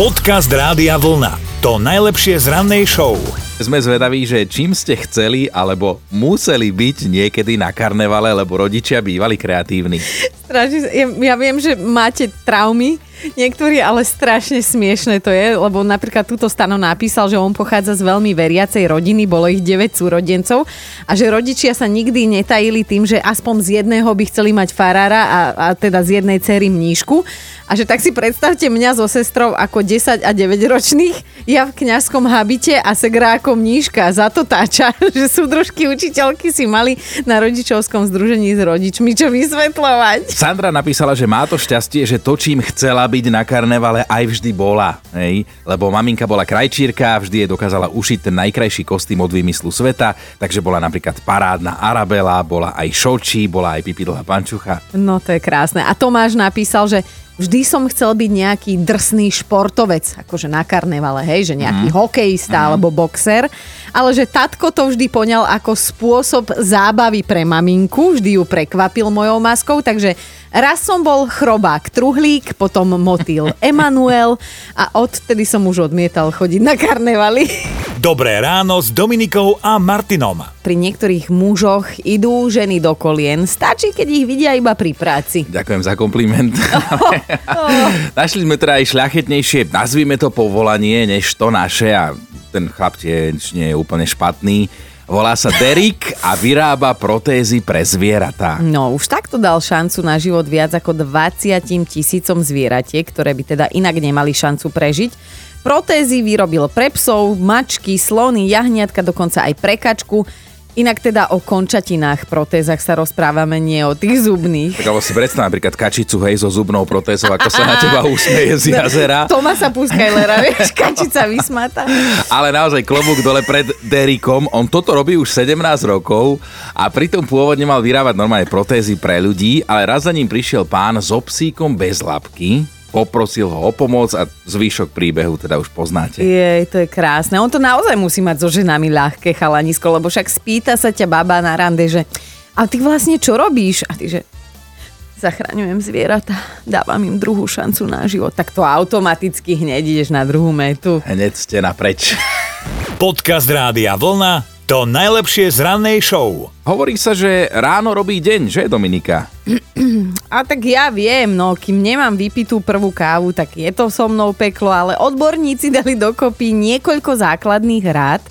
Podcast Rádia Vlna. To najlepšie z rannej show. Sme zvedaví, že čím ste chceli alebo museli byť niekedy na karnevale, lebo rodičia bývali kreatívni. Strašne, ja, ja viem, že máte traumy, niektorí, ale strašne smiešne to je, lebo napríklad túto Stano napísal, že on pochádza z veľmi veriacej rodiny, bolo ich 9 súrodencov a že rodičia sa nikdy netajili tým, že aspoň z jedného by chceli mať farára a, a teda z jednej cery mníšku. A že tak si predstavte mňa so sestrou ako 10 a 9 ročných, ja v kňazskom habite a segra ako mníška. Za to táča, že súdružky učiteľky si mali na rodičovskom združení s rodičmi čo vysvetľovať. Sandra napísala, že má to šťastie, že to, čím chcela byť na karnevale, aj vždy bola. Hej? Lebo maminka bola krajčírka, vždy jej dokázala ušiť ten najkrajší kostým od vymyslu sveta, takže bola napríklad parádna Arabela, bola aj Šoči, bola aj Pipidlá Pančucha. No to je krásne. A Tomáš napísal, že vždy som chcel byť nejaký drsný športovec, akože na karnevale, hej, že nejaký mm. hokejista mm. alebo boxer, ale že tatko to vždy poňal ako spôsob zábavy pre maminku, vždy ju prekvapil mojou maskou, takže raz som bol chrobák truhlík, potom motýl Emanuel a odtedy som už odmietal chodiť na karnevaly. Dobré ráno s Dominikou a Martinom. Pri niektorých mužoch idú ženy do kolien. Stačí, keď ich vidia iba pri práci. Ďakujem za kompliment. Našli sme teda aj šľachetnejšie, nazvime to povolanie, než to naše a ten chlap tiež nie je úplne špatný. Volá sa Derek a vyrába protézy pre zvieratá. No, už takto dal šancu na život viac ako 20 tisícom zvieratiek, ktoré by teda inak nemali šancu prežiť. Protézy vyrobil pre psov, mačky, slony, jahniatka, dokonca aj pre kačku. Inak teda o končatinách protézach sa rozprávame, nie o tých zubných. Tak alebo si predstav napríklad kačicu, hej, so zubnou protézou, ako sa na teba usmeje z jazera. Tomasa Puskajlera, vieš, kačica vysmata. Ale naozaj klobúk dole pred Derikom, on toto robí už 17 rokov a pritom pôvodne mal vyrábať normálne protézy pre ľudí, ale raz za ním prišiel pán s obsíkom bez labky, poprosil ho o pomoc a zvyšok príbehu teda už poznáte. Jej, to je krásne. On to naozaj musí mať so ženami ľahké chalanisko, lebo však spýta sa ťa baba na rande, že a ty vlastne čo robíš? A ty že zachraňujem zvieratá, dávam im druhú šancu na život. Tak to automaticky hneď ideš na druhú metu. Hneď ste napreč. Podcast Rádia Vlna to najlepšie z rannej show. Hovorí sa, že ráno robí deň, že Dominika? A tak ja viem, no kým nemám vypitú prvú kávu, tak je to so mnou peklo, ale odborníci dali dokopy niekoľko základných rád,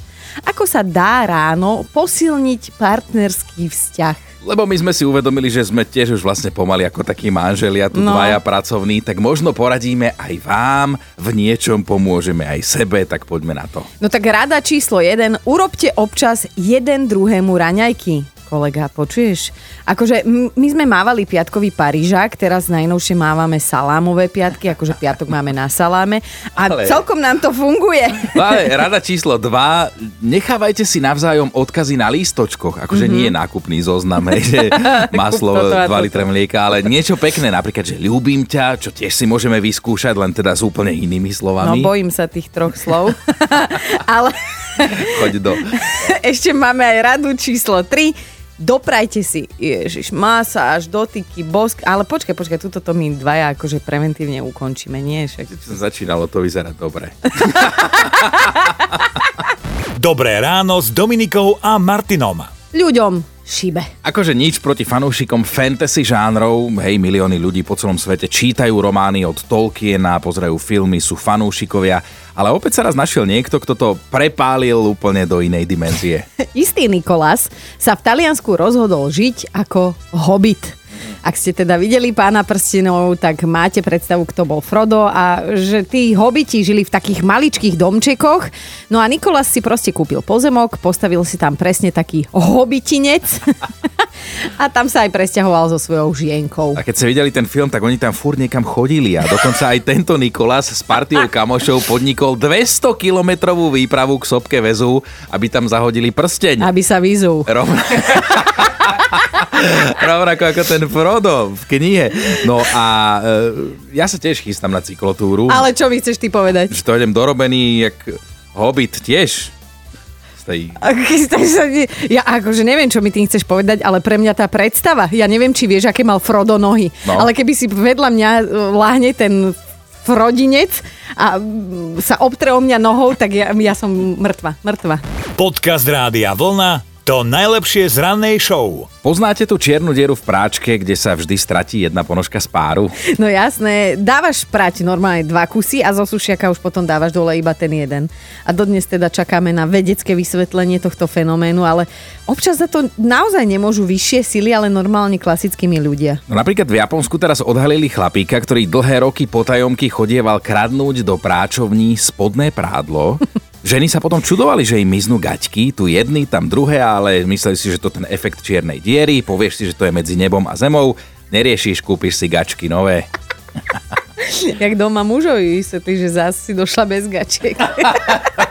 ako sa dá ráno posilniť partnerský vzťah. Lebo my sme si uvedomili, že sme tiež už vlastne pomaly ako takí manželia, tu no. dvaja pracovní, tak možno poradíme aj vám, v niečom pomôžeme aj sebe, tak poďme na to. No tak rada číslo 1, urobte občas jeden druhému raňajky kolega, počuješ? Akože my sme mávali piatkový Parížak, teraz najnovšie mávame salámové piatky, akože piatok máme na saláme a ale... celkom nám to funguje. No ale rada číslo 2, nechávajte si navzájom odkazy na lístočkoch, akože mm-hmm. nie nákupný zoznam, že maslo, 2 litre mlieka, ale niečo pekné, napríklad, že ľúbim ťa, čo tiež si môžeme vyskúšať, len teda s úplne inými slovami. No bojím sa tých troch slov, ale... Choď do. Ešte máme aj radu číslo 3 doprajte si, ježiš, masáž, dotyky, bosk, ale počkaj, počkaj, tuto to my dvaja akože preventívne ukončíme, nie? Však... Začínalo to vyzerať dobre. Dobré ráno s Dominikou a Martinom. Ľuďom šibe. Akože nič proti fanúšikom fantasy žánrov, hej, milióny ľudí po celom svete čítajú romány od Tolkiena, pozerajú filmy, sú fanúšikovia, ale opäť sa raz našiel niekto, kto to prepálil úplne do inej dimenzie. Istý Nikolás sa v Taliansku rozhodol žiť ako hobit. Ak ste teda videli pána prstenov, tak máte predstavu, kto bol Frodo a že tí hobiti žili v takých maličkých domčekoch. No a Nikolas si proste kúpil pozemok, postavil si tam presne taký hobitinec. a tam sa aj presťahoval so svojou žienkou. A keď ste videli ten film, tak oni tam fúr niekam chodili a dokonca aj tento Nikolas s partiou kamošov podnikol 200 kilometrovú výpravu k sopke väzu, aby tam zahodili prsteň. Aby sa vyzú. Rovno. Rovnako ako ten Frodo v knihe. No a e, ja sa tiež chystám na cyklotúru. Ale čo mi chceš ty povedať? Že to idem dorobený jak Hobbit tiež. Ja akože neviem, čo mi tým chceš povedať, ale pre mňa tá predstava, ja neviem, či vieš, aké mal Frodo nohy, no. ale keby si vedľa mňa e, láhne ten rodinec a sa obtre o mňa nohou, tak ja, ja som mŕtva, mŕtva. Podcast Rádia Vlna to najlepšie z rannej show. Poznáte tú čiernu dieru v práčke, kde sa vždy stratí jedna ponožka z páru? No jasné, dávaš prať normálne dva kusy a zo sušiaka už potom dávaš dole iba ten jeden. A dodnes teda čakáme na vedecké vysvetlenie tohto fenoménu, ale občas za to naozaj nemôžu vyššie sily, ale normálne klasickými ľudia. No napríklad v Japonsku teraz odhalili chlapíka, ktorý dlhé roky potajomky chodieval kradnúť do práčovní spodné prádlo. Ženy sa potom čudovali, že im miznú gaťky, tu jedny, tam druhé, ale mysleli si, že to ten efekt čiernej diery, povieš si, že to je medzi nebom a zemou, neriešiš, kúpiš si gačky nové. Jak doma mužovi vysvetlí, že zás si došla bez gačiek.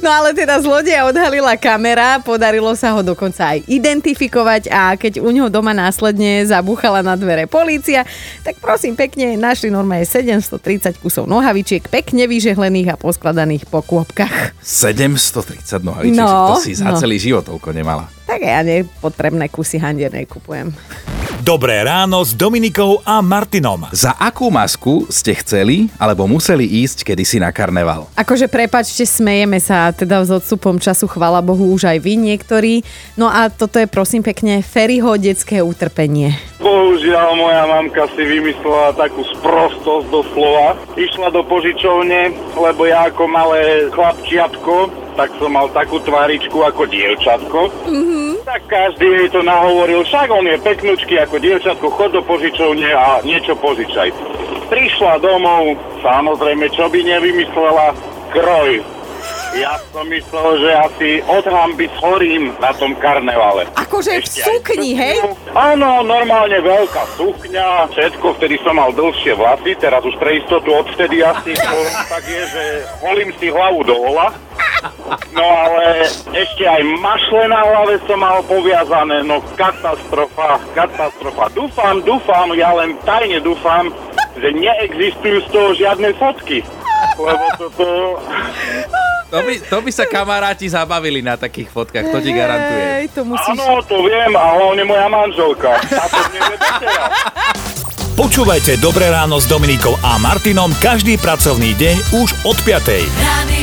No ale teda zlodeja odhalila kamera, podarilo sa ho dokonca aj identifikovať a keď u neho doma následne zabúchala na dvere polícia, tak prosím pekne, našli normálne 730 kusov nohavičiek, pekne vyžehlených a poskladaných po kôpkach. 730 nohavičiek, no, to si za no. celý život toľko nemala. Tak ja nepotrebné kusy handiernej kupujem. Dobré ráno s Dominikou a Martinom. Za akú masku ste chceli alebo museli ísť kedysi na karneval? Akože prepačte, smejeme sa, teda s odstupom času, chvala Bohu, už aj vy niektorí. No a toto je prosím pekne Ferryho detské utrpenie. Bohužiaľ, moja mamka si vymyslela takú sprostosť doslova. Išla do požičovne, lebo ja ako malé chlapčiatko tak som mal takú tváričku ako dievčatko. Mm-hmm. Tak každý jej to nahovoril, však on je peknúčky ako dievčatko, chod do požičovne a niečo požičaj. Prišla domov, samozrejme, čo by nevymyslela, kroj ja som myslel, že asi od hamby schorím na tom karnevale. Akože v sukni, hej? Áno, normálne veľká sukňa, všetko, vtedy som mal dlhšie vlasy, teraz už pre istotu odvtedy asi to tak je, že holím si hlavu do hola. No ale ešte aj mašle na hlave som mal poviazané, no katastrofa, katastrofa. Dúfam, dúfam, ja len tajne dúfam, že neexistujú z toho žiadne fotky. Lebo toto... To by, to by sa kamaráti zabavili na takých fotkách, to ti garantuje. Hej, to musíš... Áno, to viem a hlavne moja manželka. A to Počúvajte Dobré ráno s Dominikou a Martinom každý pracovný deň už od 5. Radio.